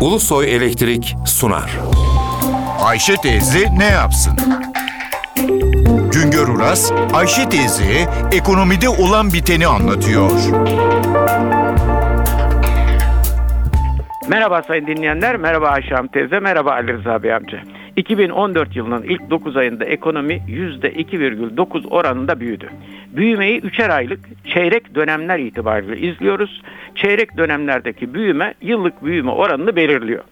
Ulusoy Elektrik sunar. Ayşe teyze ne yapsın? Güngör Uras, Ayşe teyze ekonomide olan biteni anlatıyor. Merhaba sayın dinleyenler, merhaba Ayşe Hanım teyze, merhaba Ali Rıza Bey amca. 2014 yılının ilk 9 ayında ekonomi %2,9 oranında büyüdü. Büyümeyi üçer aylık çeyrek dönemler itibariyle izliyoruz. Çeyrek dönemlerdeki büyüme yıllık büyüme oranını belirliyor.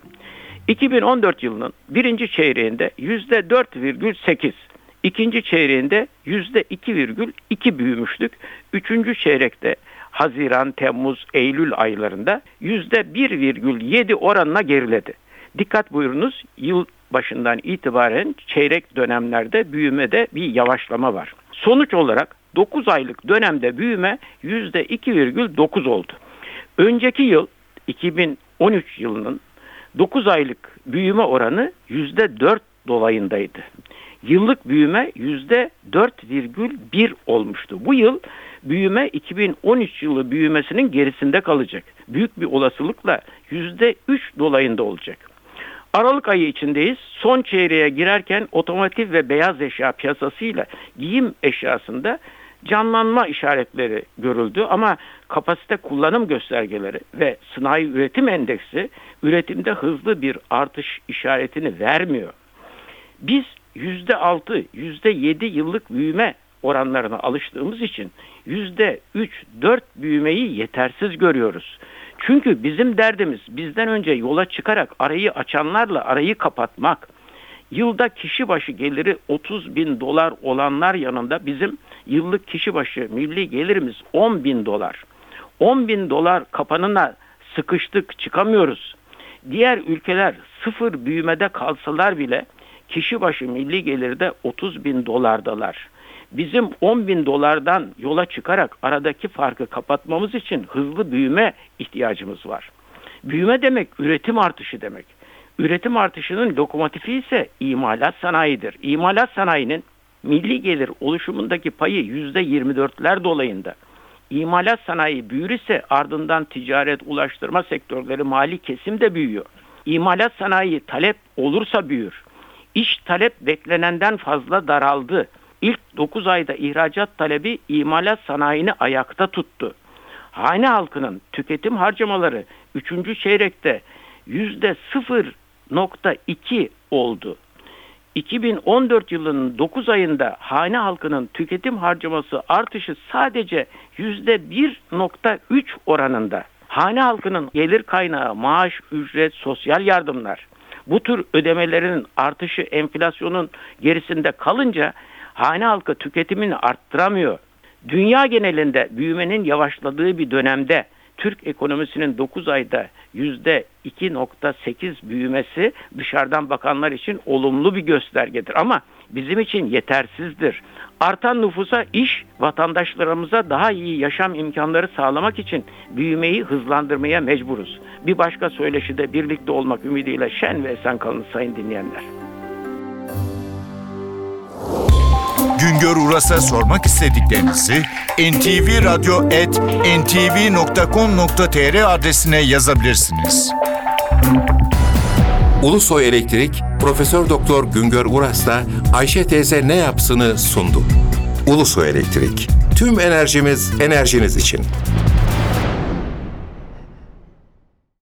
2014 yılının birinci çeyreğinde %4,8, ikinci çeyreğinde %2,2 büyümüştük. Üçüncü çeyrekte Haziran, Temmuz, Eylül aylarında %1,7 oranına geriledi. Dikkat buyurunuz yıl başından itibaren çeyrek dönemlerde büyümede bir yavaşlama var. Sonuç olarak 9 aylık dönemde büyüme %2,9 oldu. Önceki yıl 2013 yılının 9 aylık büyüme oranı %4 dolayındaydı. Yıllık büyüme %4,1 olmuştu. Bu yıl büyüme 2013 yılı büyümesinin gerisinde kalacak. Büyük bir olasılıkla %3 dolayında olacak. Aralık ayı içindeyiz. Son çeyreğe girerken otomotiv ve beyaz eşya piyasasıyla giyim eşyasında canlanma işaretleri görüldü ama kapasite kullanım göstergeleri ve sanayi üretim endeksi üretimde hızlı bir artış işaretini vermiyor. Biz %6, %7 yıllık büyüme oranlarına alıştığımız için %3-4 büyümeyi yetersiz görüyoruz. Çünkü bizim derdimiz bizden önce yola çıkarak arayı açanlarla arayı kapatmak. Yılda kişi başı geliri 30 bin dolar olanlar yanında bizim yıllık kişi başı milli gelirimiz 10 bin dolar. 10 bin dolar kapanına sıkıştık çıkamıyoruz. Diğer ülkeler sıfır büyümede kalsalar bile kişi başı milli gelirde 30 bin dolardalar. Bizim 10 bin dolardan yola çıkarak aradaki farkı kapatmamız için hızlı büyüme ihtiyacımız var. Büyüme demek üretim artışı demek. Üretim artışının lokomotifi ise imalat sanayidir. İmalat sanayinin milli gelir oluşumundaki payı %24'ler dolayında. İmalat sanayi büyürse ardından ticaret, ulaştırma sektörleri, mali kesim de büyüyor. İmalat sanayi talep olursa büyür. İş talep beklenenden fazla daraldı. İlk 9 ayda ihracat talebi imalat sanayini ayakta tuttu. Hane halkının tüketim harcamaları 3. çeyrekte %0.2 oldu. 2014 yılının 9 ayında hane halkının tüketim harcaması artışı sadece %1.3 oranında. Hane halkının gelir kaynağı maaş, ücret, sosyal yardımlar. Bu tür ödemelerin artışı enflasyonun gerisinde kalınca hane halkı tüketimini arttıramıyor. Dünya genelinde büyümenin yavaşladığı bir dönemde Türk ekonomisinin 9 ayda %2.8 büyümesi dışarıdan bakanlar için olumlu bir göstergedir ama bizim için yetersizdir. Artan nüfusa iş, vatandaşlarımıza daha iyi yaşam imkanları sağlamak için büyümeyi hızlandırmaya mecburuz. Bir başka söyleşide birlikte olmak ümidiyle şen ve esen kalın sayın dinleyenler. Güngör Uras'a sormak istediklerinizi ntvradio.ntv.com.tr adresine yazabilirsiniz. Ulusoy Elektrik Profesör Doktor Güngör Uras'la Ayşe teyze ne yapsını sundu. Ulusoy Elektrik. Tüm enerjimiz enerjiniz için.